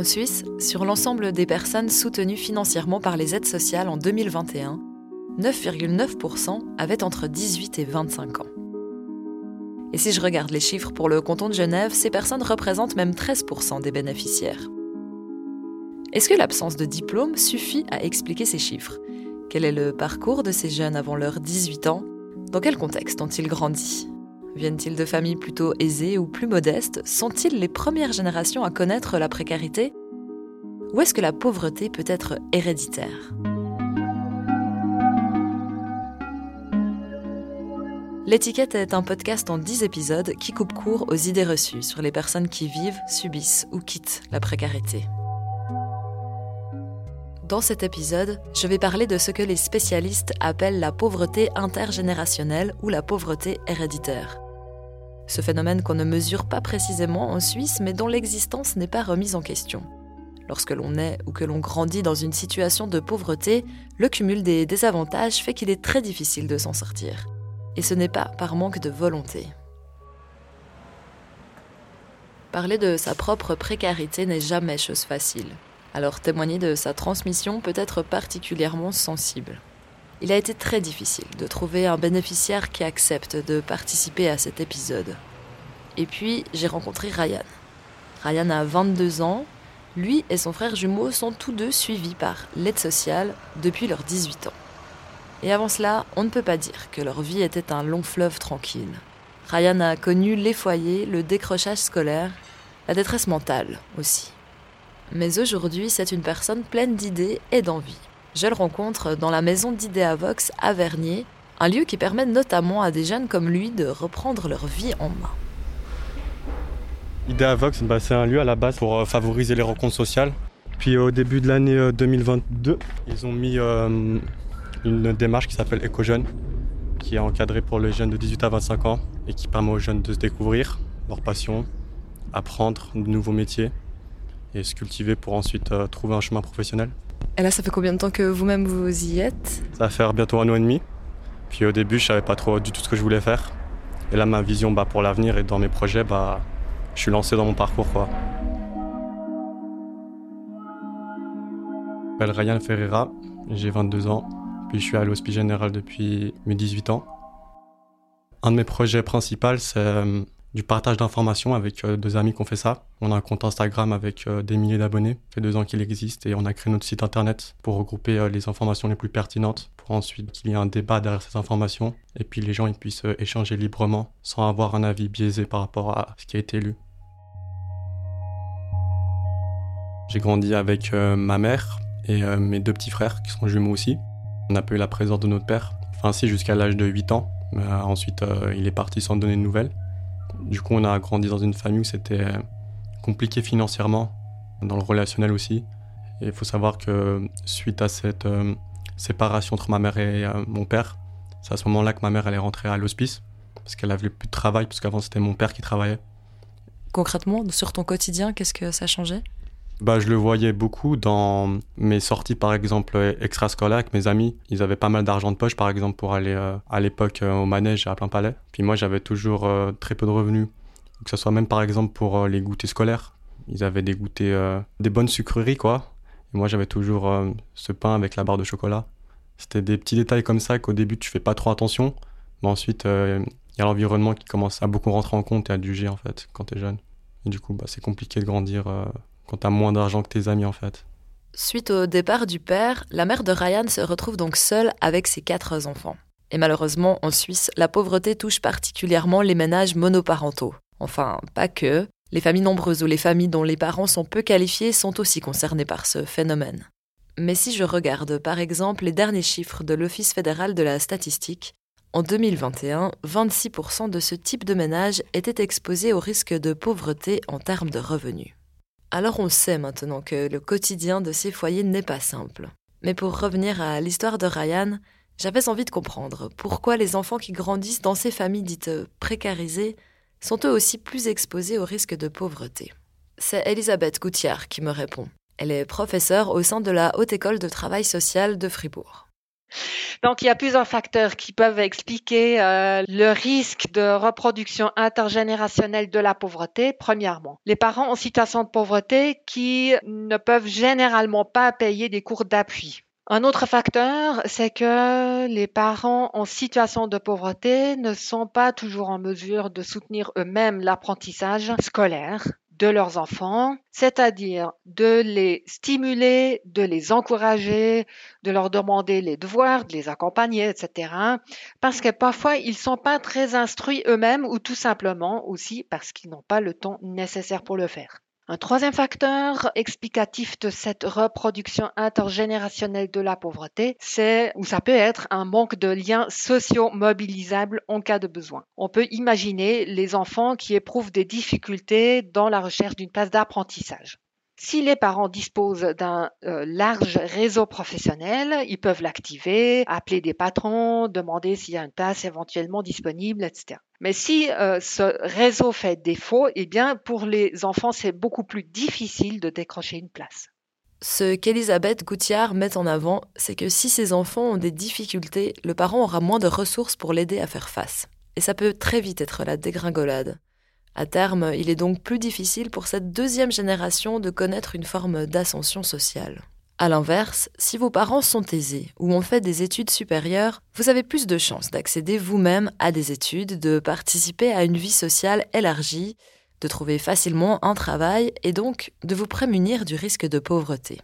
En Suisse, sur l'ensemble des personnes soutenues financièrement par les aides sociales en 2021, 9,9% avaient entre 18 et 25 ans. Et si je regarde les chiffres pour le canton de Genève, ces personnes représentent même 13% des bénéficiaires. Est-ce que l'absence de diplôme suffit à expliquer ces chiffres? Quel est le parcours de ces jeunes avant leurs 18 ans? Dans quel contexte ont-ils grandi? Viennent-ils de familles plutôt aisées ou plus modestes? Sont-ils les premières générations à connaître la précarité? Ou est-ce que la pauvreté peut être héréditaire? L'étiquette est un podcast en 10 épisodes qui coupe court aux idées reçues sur les personnes qui vivent, subissent ou quittent la précarité. Dans cet épisode, je vais parler de ce que les spécialistes appellent la pauvreté intergénérationnelle ou la pauvreté héréditaire. Ce phénomène qu'on ne mesure pas précisément en Suisse mais dont l'existence n'est pas remise en question. Lorsque l'on est ou que l'on grandit dans une situation de pauvreté, le cumul des désavantages fait qu'il est très difficile de s'en sortir. Et ce n'est pas par manque de volonté. Parler de sa propre précarité n'est jamais chose facile. Alors témoigner de sa transmission peut être particulièrement sensible. Il a été très difficile de trouver un bénéficiaire qui accepte de participer à cet épisode. Et puis j'ai rencontré Ryan. Ryan a 22 ans. Lui et son frère jumeau sont tous deux suivis par l'aide sociale depuis leurs 18 ans. Et avant cela, on ne peut pas dire que leur vie était un long fleuve tranquille. Ryan a connu les foyers, le décrochage scolaire, la détresse mentale aussi. Mais aujourd'hui, c'est une personne pleine d'idées et d'envie. Je le rencontre dans la maison d'Idéavox à Vernier, un lieu qui permet notamment à des jeunes comme lui de reprendre leur vie en main. Idéavox, bah, c'est un lieu à la base pour euh, favoriser les rencontres sociales. Puis au début de l'année 2022, euh, ils ont mis euh, une démarche qui s'appelle EcoJeune, qui est encadrée pour les jeunes de 18 à 25 ans et qui permet aux jeunes de se découvrir leur passion, apprendre de nouveaux métiers et se cultiver pour ensuite euh, trouver un chemin professionnel. Et là, ça fait combien de temps que vous-même vous y êtes? Ça va faire bientôt un an et demi. Puis au début, je savais pas trop du tout ce que je voulais faire. Et là, ma vision bah, pour l'avenir et dans mes projets, bah, je suis lancé dans mon parcours. Quoi. Je m'appelle Ryan Ferreira, j'ai 22 ans. Puis je suis à l'Hospice Général depuis mes 18 ans. Un de mes projets principaux, c'est euh, du partage d'informations avec euh, deux amis qui ont fait ça. On a un compte Instagram avec euh, des milliers d'abonnés. Ça fait deux ans qu'il existe et on a créé notre site internet pour regrouper les informations les plus pertinentes, pour ensuite qu'il y ait un débat derrière ces informations et puis les gens ils puissent échanger librement sans avoir un avis biaisé par rapport à ce qui a été lu. J'ai grandi avec ma mère et mes deux petits frères qui sont jumeaux aussi. On n'a pas eu la présence de notre père, enfin si jusqu'à l'âge de 8 ans. Euh, ensuite, euh, il est parti sans donner de nouvelles. Du coup, on a grandi dans une famille où c'était compliqué financièrement, dans le relationnel aussi. Et il faut savoir que suite à cette euh, séparation entre ma mère et mon père, c'est à ce moment-là que ma mère elle est rentrée à l'hospice parce qu'elle avait plus de travail, parce qu'avant c'était mon père qui travaillait. Concrètement, sur ton quotidien, qu'est-ce que ça changeait? Bah, je le voyais beaucoup dans mes sorties, par exemple, extrascolaires avec mes amis. Ils avaient pas mal d'argent de poche, par exemple, pour aller euh, à l'époque euh, au manège à plein palais. Puis moi, j'avais toujours euh, très peu de revenus. Que ce soit même, par exemple, pour les goûters scolaires. Ils avaient des goûters, des bonnes sucreries, quoi. Et moi, j'avais toujours ce pain avec la barre de chocolat. C'était des petits détails comme ça qu'au début, tu fais pas trop attention. Mais ensuite, il y a l'environnement qui commence à beaucoup rentrer en compte et à juger, en fait, quand tu es jeune. Et du coup, bah, c'est compliqué de grandir quand tu as moins d'argent que tes amis en fait. Suite au départ du père, la mère de Ryan se retrouve donc seule avec ses quatre enfants. Et malheureusement, en Suisse, la pauvreté touche particulièrement les ménages monoparentaux. Enfin, pas que. Les familles nombreuses ou les familles dont les parents sont peu qualifiés sont aussi concernées par ce phénomène. Mais si je regarde par exemple les derniers chiffres de l'Office fédéral de la statistique, en 2021, 26% de ce type de ménage étaient exposés au risque de pauvreté en termes de revenus. Alors on sait maintenant que le quotidien de ces foyers n'est pas simple. Mais pour revenir à l'histoire de Ryan, j'avais envie de comprendre pourquoi les enfants qui grandissent dans ces familles dites précarisées sont eux aussi plus exposés au risque de pauvreté. C'est Elisabeth Goutiard qui me répond. Elle est professeure au sein de la Haute École de Travail Social de Fribourg. Donc, il y a plusieurs facteurs qui peuvent expliquer euh, le risque de reproduction intergénérationnelle de la pauvreté. Premièrement, les parents en situation de pauvreté qui ne peuvent généralement pas payer des cours d'appui. Un autre facteur, c'est que les parents en situation de pauvreté ne sont pas toujours en mesure de soutenir eux-mêmes l'apprentissage scolaire de leurs enfants, c'est-à-dire de les stimuler, de les encourager, de leur demander les devoirs, de les accompagner, etc. Parce que parfois, ils ne sont pas très instruits eux-mêmes ou tout simplement aussi parce qu'ils n'ont pas le temps nécessaire pour le faire. Un troisième facteur explicatif de cette reproduction intergénérationnelle de la pauvreté, c'est ou ça peut être un manque de liens sociaux mobilisables en cas de besoin. On peut imaginer les enfants qui éprouvent des difficultés dans la recherche d'une place d'apprentissage. Si les parents disposent d'un euh, large réseau professionnel, ils peuvent l'activer, appeler des patrons, demander s'il y a une place éventuellement disponible, etc. Mais si euh, ce réseau fait défaut, eh bien, pour les enfants, c'est beaucoup plus difficile de décrocher une place. Ce qu'Elisabeth Goutiard met en avant, c'est que si ces enfants ont des difficultés, le parent aura moins de ressources pour l'aider à faire face. Et ça peut très vite être la dégringolade. À terme, il est donc plus difficile pour cette deuxième génération de connaître une forme d'ascension sociale. A l'inverse, si vos parents sont aisés ou ont fait des études supérieures, vous avez plus de chances d'accéder vous-même à des études, de participer à une vie sociale élargie, de trouver facilement un travail et donc de vous prémunir du risque de pauvreté.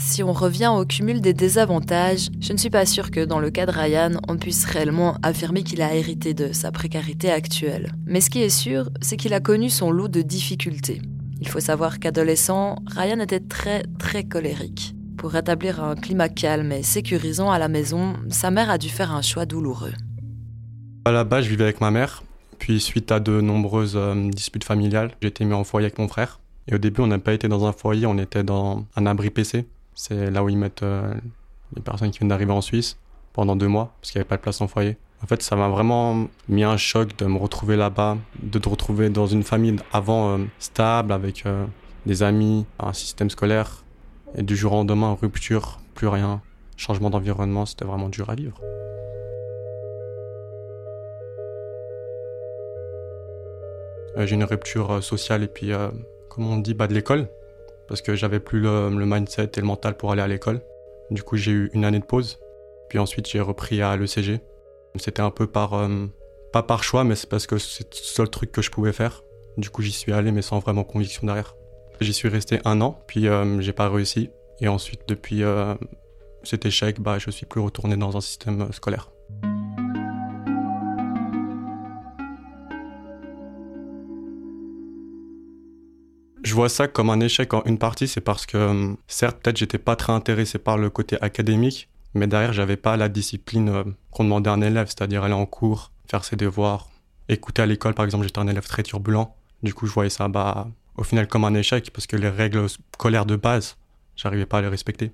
Si on revient au cumul des désavantages, je ne suis pas sûre que dans le cas de Ryan, on puisse réellement affirmer qu'il a hérité de sa précarité actuelle. Mais ce qui est sûr, c'est qu'il a connu son lot de difficultés. Il faut savoir qu'adolescent, Ryan était très très colérique. Pour rétablir un climat calme et sécurisant à la maison, sa mère a dû faire un choix douloureux. À la base, je vivais avec ma mère, puis suite à de nombreuses euh, disputes familiales, j'ai été mis en foyer avec mon frère. Et au début, on n'a pas été dans un foyer, on était dans un abri PC. C'est là où ils mettent euh, les personnes qui viennent d'arriver en Suisse pendant deux mois, parce qu'il n'y avait pas de place en foyer. En fait, ça m'a vraiment mis un choc de me retrouver là-bas, de te retrouver dans une famille avant euh, stable, avec euh, des amis, un système scolaire, et du jour au lendemain, rupture, plus rien, changement d'environnement, c'était vraiment dur à vivre. J'ai une rupture sociale et puis, comment on dit, bas de l'école parce que j'avais plus le, mindset et le mental pour aller à l'école. Du coup, j'ai eu une année de pause. Puis ensuite, j'ai repris à l'ECG. C'était un peu par. Euh, pas par choix, mais c'est parce que c'est le seul truc que je pouvais faire. Du coup, j'y suis allé, mais sans vraiment conviction derrière. J'y suis resté un an, puis euh, j'ai pas réussi. Et ensuite, depuis euh, cet échec, bah, je suis plus retourné dans un système scolaire. Je vois ça comme un échec en une partie, c'est parce que euh, certes, peut-être j'étais pas très intéressé par le côté académique, mais derrière, j'avais pas la discipline euh, qu'on demandait à un élève, c'est-à-dire aller en cours, faire ses devoirs, écouter à l'école, par exemple, j'étais un élève très turbulent. Du coup, je voyais ça, bah, au final, comme un échec, parce que les règles scolaires de base, j'arrivais pas à les respecter.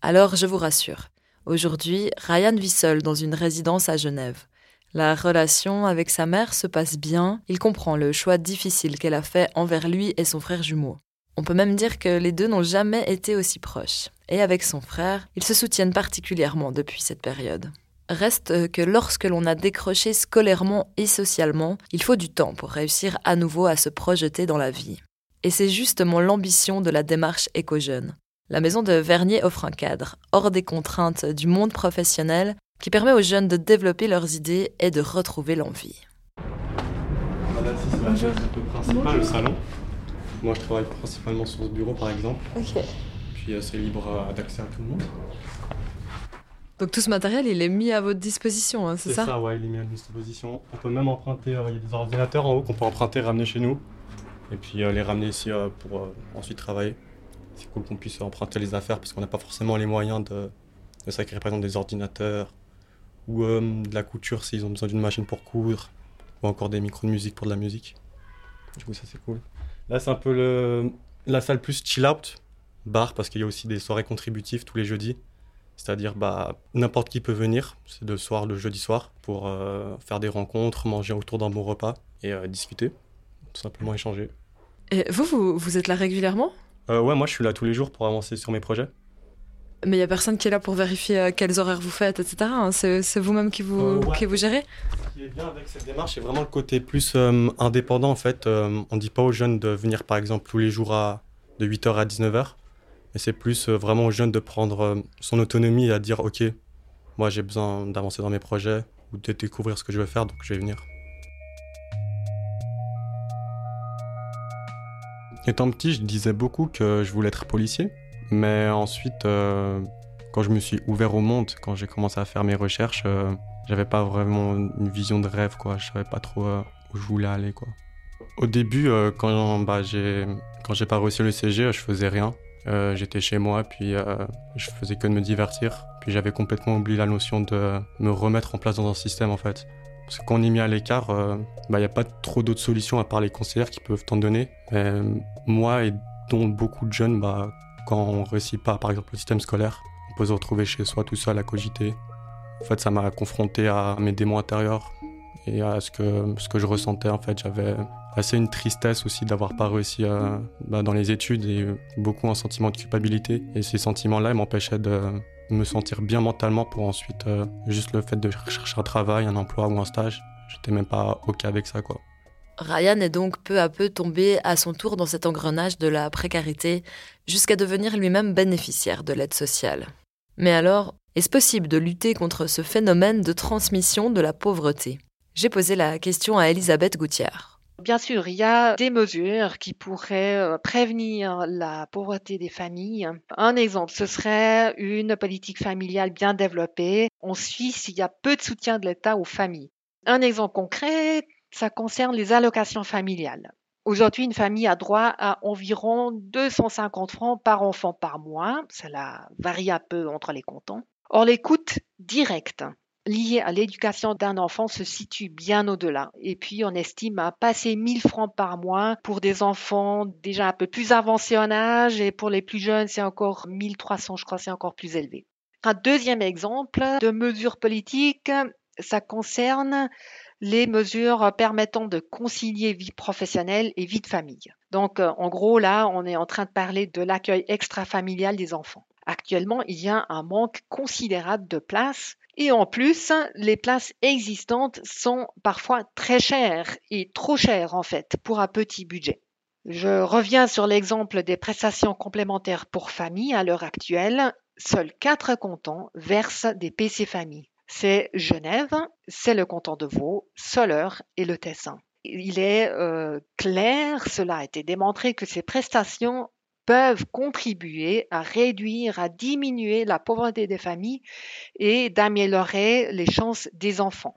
Alors, je vous rassure. Aujourd'hui, Ryan vit seul dans une résidence à Genève. La relation avec sa mère se passe bien, il comprend le choix difficile qu'elle a fait envers lui et son frère jumeau. On peut même dire que les deux n'ont jamais été aussi proches. Et avec son frère, ils se soutiennent particulièrement depuis cette période. Reste que lorsque l'on a décroché scolairement et socialement, il faut du temps pour réussir à nouveau à se projeter dans la vie. Et c'est justement l'ambition de la démarche éco-jeune. La maison de Vernier offre un cadre, hors des contraintes du monde professionnel, qui permet aux jeunes de développer leurs idées et de retrouver l'envie. Voilà, c'est le principal, le salon. Moi, je travaille principalement sur ce bureau, par exemple. Ok. Puis euh, c'est libre d'accès à tout le monde. Donc tout ce matériel, il est mis à votre disposition, hein, c'est ça C'est ça, ouais, il est mis à disposition. On peut même emprunter, euh, il y a des ordinateurs en haut qu'on peut emprunter, ramener chez nous. Et puis euh, les ramener ici pour ensuite travailler. C'est cool qu'on puisse emprunter les affaires parce qu'on n'a pas forcément les moyens de, de ça qui représente des ordinateurs, ou euh, de la couture s'ils ont besoin d'une machine pour coudre, ou encore des micros de musique pour de la musique. Du coup, ça c'est cool. Là, c'est un peu le, la salle plus chill out, bar, parce qu'il y a aussi des soirées contributives tous les jeudis. C'est-à-dire, bah, n'importe qui peut venir, c'est de soir, le jeudi soir, pour euh, faire des rencontres, manger autour d'un bon repas et euh, discuter, tout simplement échanger. Et vous, vous, vous êtes là régulièrement? Ouais, moi je suis là tous les jours pour avancer sur mes projets. Mais il n'y a personne qui est là pour vérifier quels horaires vous faites, etc. Hein. C'est vous-même qui, vous, qui vous gérez Ce qui est bien avec cette démarche, c'est vraiment le côté plus indépendant en fait. on ne dit pas aux jeunes de venir par exemple tous les jours à, de 8h à 19h. Et c'est plus vraiment aux jeunes de prendre son autonomie et à dire ok, moi j'ai besoin d'avancer dans mes projets ou de découvrir ce que je veux faire, donc je vais venir. Étant petit, je disais beaucoup que je voulais être policier, mais ensuite, euh, quand je me suis ouvert au monde, quand j'ai commencé à faire mes recherches, euh, j'avais pas vraiment une vision de rêve, quoi. Je savais pas trop euh, où je voulais aller, quoi. Au début, quand bah, j'ai quand j'ai pas réussi le CG, je faisais rien. J'étais chez moi, puis je faisais que de me divertir. Puis j'avais complètement oublié la notion de me remettre en place dans un système, en fait. Parce que quand on est mis à l'écart, il euh, n'y bah, a pas trop d'autres solutions à part les conseillers qui peuvent t'en donner. moi et dont beaucoup de jeunes, bah, quand on réussit pas, par exemple, le système scolaire, on peut se retrouver chez soi tout seul à cogiter. En fait, ça m'a confronté à mes démons intérieurs et à ce que, ce que je ressentais. En fait, j'avais assez une tristesse aussi d'avoir pas réussi euh, bah, dans les études et beaucoup un sentiment de culpabilité. Et ces sentiments-là m'empêchaient de, me sentir bien mentalement pour ensuite euh, juste le fait de chercher un travail, un emploi ou un stage. J'étais même pas OK avec ça quoi. Ryan est donc peu à peu tombé à son tour dans cet engrenage de la précarité jusqu'à devenir lui-même bénéficiaire de l'aide sociale. Mais alors, est-ce possible de lutter contre ce phénomène de transmission de la pauvreté? J'ai posé la question à Elisabeth Gouttière. Bien sûr, il y a des mesures qui pourraient euh, prévenir la pauvreté des familles. Un exemple, ce serait une politique familiale bien développée. En Suisse, il y a peu de soutien de l'État aux familles. Un exemple concret, ça concerne les allocations familiales. Aujourd'hui, une famille a droit à environ 250 francs par enfant par mois. Cela varie un peu entre les cantons. Or, les coûts directs liées à l'éducation d'un enfant se situe bien au-delà. Et puis, on estime à passer 1000 francs par mois pour des enfants déjà un peu plus avancés en âge et pour les plus jeunes, c'est encore 1300, je crois, c'est encore plus élevé. Un deuxième exemple de mesures politiques, ça concerne les mesures permettant de concilier vie professionnelle et vie de famille. Donc, en gros, là, on est en train de parler de l'accueil extra-familial des enfants. Actuellement, il y a un manque considérable de places et en plus, les places existantes sont parfois très chères et trop chères en fait pour un petit budget. Je reviens sur l'exemple des prestations complémentaires pour famille à l'heure actuelle. Seuls quatre cantons versent des PC famille. C'est Genève, c'est le canton de Vaud, Soleure et le Tessin. Il est euh, clair, cela a été démontré, que ces prestations peuvent contribuer à réduire, à diminuer la pauvreté des familles et d'améliorer les chances des enfants.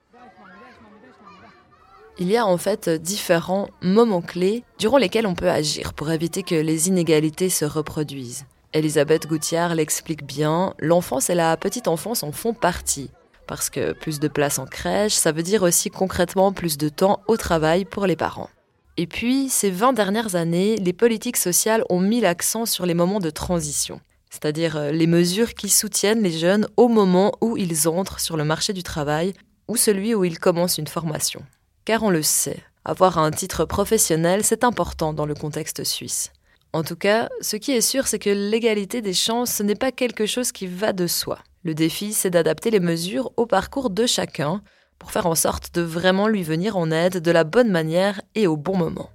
Il y a en fait différents moments clés durant lesquels on peut agir pour éviter que les inégalités se reproduisent. Elisabeth Gouttière l'explique bien, l'enfance et la petite enfance en font partie. Parce que plus de place en crèche, ça veut dire aussi concrètement plus de temps au travail pour les parents. Et puis, ces 20 dernières années, les politiques sociales ont mis l'accent sur les moments de transition, c'est-à-dire euh, les mesures qui soutiennent les jeunes au moment où ils entrent sur le marché du travail ou celui où ils commencent une formation. Car on le sait, avoir un titre professionnel, c'est important dans le contexte suisse. En tout cas, ce qui est sûr, c'est que l'égalité des chances, ce n'est pas quelque chose qui va de soi. Le défi, c'est d'adapter les mesures au parcours de chacun, pour faire en sorte de vraiment lui venir en aide de la bonne manière et au bon moment.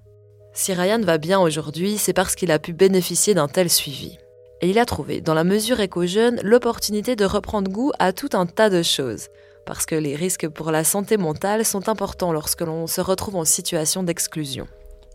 Si Ryan va bien aujourd'hui, c'est parce qu'il a pu bénéficier d'un tel suivi. Et il a trouvé, dans la mesure éco-jeune, l'opportunité de reprendre goût à tout un tas de choses, parce que les risques pour la santé mentale sont importants lorsque l'on se retrouve en situation d'exclusion.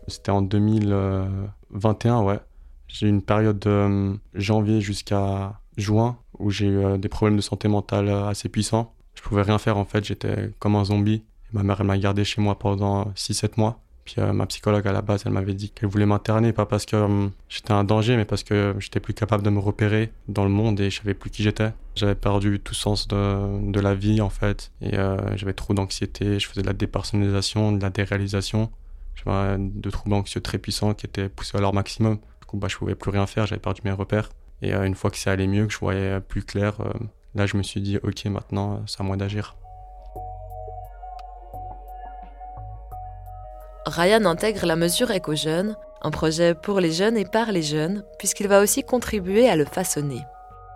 C'était en 2021, ouais. J'ai une période de euh, janvier jusqu'à juin où j'ai eu euh, des problèmes de santé mentale euh, assez puissants. Je pouvais rien faire en fait, j'étais comme un zombie. ma mère, elle m'a gardé chez moi pendant 6-7 mois. Puis euh, ma psychologue à la base, elle m'avait dit qu'elle voulait m'interner, pas parce que euh, j'étais un danger, mais parce que j'étais plus capable de me repérer dans le monde et je savais plus qui j'étais. J'avais perdu tout sens de, de, la vie en fait. Et euh, j'avais trop d'anxiété, je faisais de la dépersonnalisation, de la déréalisation. J'avais de troubles anxieux très puissants qui étaient poussés à leur maximum. Du coup, bah, je pouvais plus rien faire, j'avais perdu mes repères. Et une fois que ça allait mieux, que je voyais plus clair, Là, je me suis dit, ok, maintenant, c'est à moi d'agir. Ryan intègre la mesure éco-jeune Un projet pour les jeunes et par les jeunes, puisqu'il va aussi contribuer à le façonner.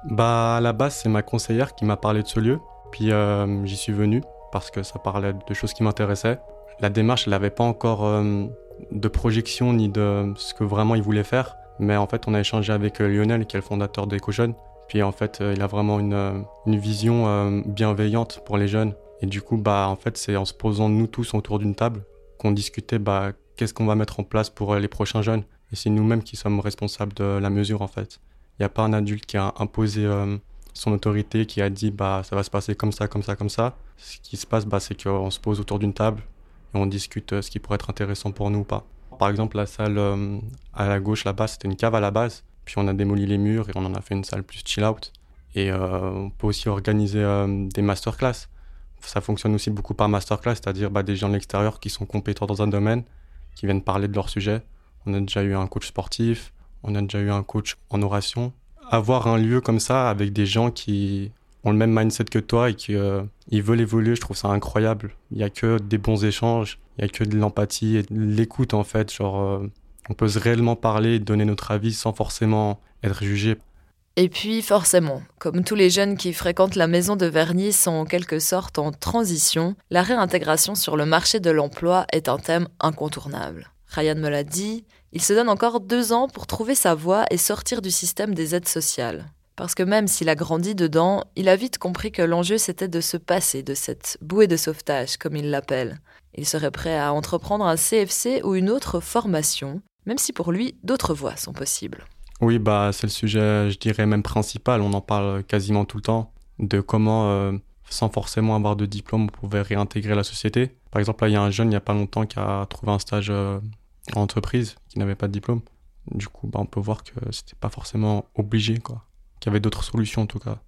Bah, à la base, c'est ma conseillère qui m'a parlé de ce lieu. Puis euh, j'y suis venu parce que ça parlait de choses qui m'intéressaient. La démarche, elle n'avait pas encore euh, de projection ni de ce que vraiment il voulait faire. Mais en fait, on a échangé avec euh, Lionel, qui est le fondateur d'EcoJeune. Puis en fait, il a vraiment une, une vision bienveillante pour les jeunes. Et du coup, bah, en fait, c'est en se posant nous tous autour d'une table qu'on discutait bah, qu'est-ce qu'on va mettre en place pour les prochains jeunes. Et c'est nous-mêmes qui sommes responsables de la mesure, en fait. Il n'y a pas un adulte qui a imposé euh, son autorité, qui a dit bah ça va se passer comme ça, comme ça, comme ça. Ce qui se passe, bah, c'est qu'on se pose autour d'une table et on discute euh, ce qui pourrait être intéressant pour nous ou pas. Par exemple, la salle euh, à la gauche là-bas, c'était une cave à la base. Puis on a démoli les murs et on en a fait une salle plus chill out. Et on peut aussi organiser des masterclass. Ça fonctionne aussi beaucoup par masterclass, c'est-à-dire bah, des gens de l'extérieur qui sont compétents dans un domaine, qui viennent parler de leur sujet. On a déjà eu un coach sportif, on a déjà eu un coach en oration. Avoir un lieu comme ça avec des gens qui ont le même mindset que toi et qui euh, veulent évoluer, je trouve ça incroyable. Il n'y a que des bons échanges, il n'y a que de l'empathie et de l'écoute en fait. Genre, euh, on peut réellement parler, donner notre avis sans forcément être jugé. Et puis forcément, comme tous les jeunes qui fréquentent la maison de Vernis sont en quelque sorte en transition, la réintégration sur le marché de l'emploi est un thème incontournable. Ryan me l'a dit, il se donne encore deux ans pour trouver sa voie et sortir du système des aides sociales. Parce que même s'il a grandi dedans, il a vite compris que l'enjeu c'était de se passer de cette bouée de sauvetage, comme il l'appelle. Il serait prêt à entreprendre un CFC ou une autre formation, même si pour lui d'autres voies sont possibles. Oui, bah c'est le sujet, je dirais même principal. On en parle quasiment tout le temps de comment, euh, sans forcément avoir de diplôme, on pouvait réintégrer la société. Par exemple, là, il y a un jeune il n'y a pas longtemps qui a trouvé un stage euh, entreprise qui n'avait pas de diplôme. Du coup, bah, on peut voir que c'était pas forcément obligé, quoi. Qu'il y avait d'autres solutions en tout cas.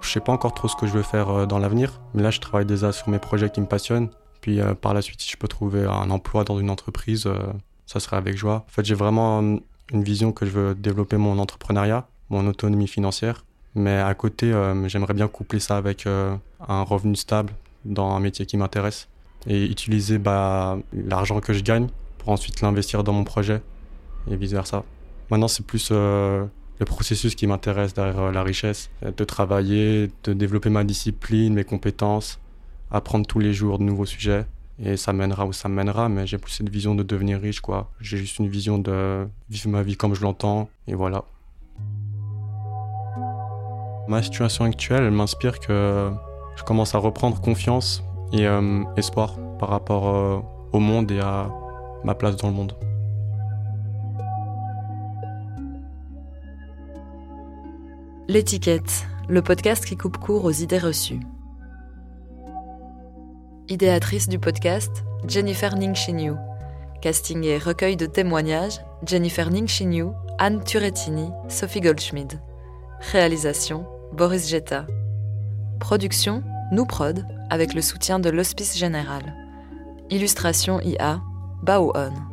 Je sais pas encore trop ce que je veux faire euh, dans l'avenir, mais là je travaille déjà sur mes projets qui me passionnent. Puis euh, par la suite, si je peux trouver un emploi dans une entreprise, euh, ça serait avec joie. En fait, j'ai vraiment une vision que je veux développer mon entrepreneuriat, mon autonomie financière, mais à côté, j'aimerais bien coupler ça avec un revenu stable dans un métier qui m'intéresse et utiliser bah, l'argent que je gagne pour ensuite l'investir dans mon projet et vice-versa. Maintenant, c'est plus euh, le processus qui m'intéresse derrière la richesse, de travailler, de développer ma discipline, mes compétences, apprendre tous les jours de nouveaux sujets. Et ça mènera où ça mènera, mais j'ai plus cette vision de devenir riche, quoi. J'ai juste une vision de vivre ma vie comme je l'entends, et voilà. Ma situation actuelle, m'inspire que je commence à reprendre confiance et euh, espoir par rapport euh, au monde et à ma place dans le monde. L'étiquette, le podcast qui coupe court aux idées reçues. Idéatrice du podcast, Jennifer Ningshinyu. Casting et recueil de témoignages, Jennifer Ningshinyu, Anne Turettini, Sophie Goldschmidt. Réalisation, Boris Jetta. Production, Nous Prod, avec le soutien de l'Hospice Général. Illustration IA, Bao On.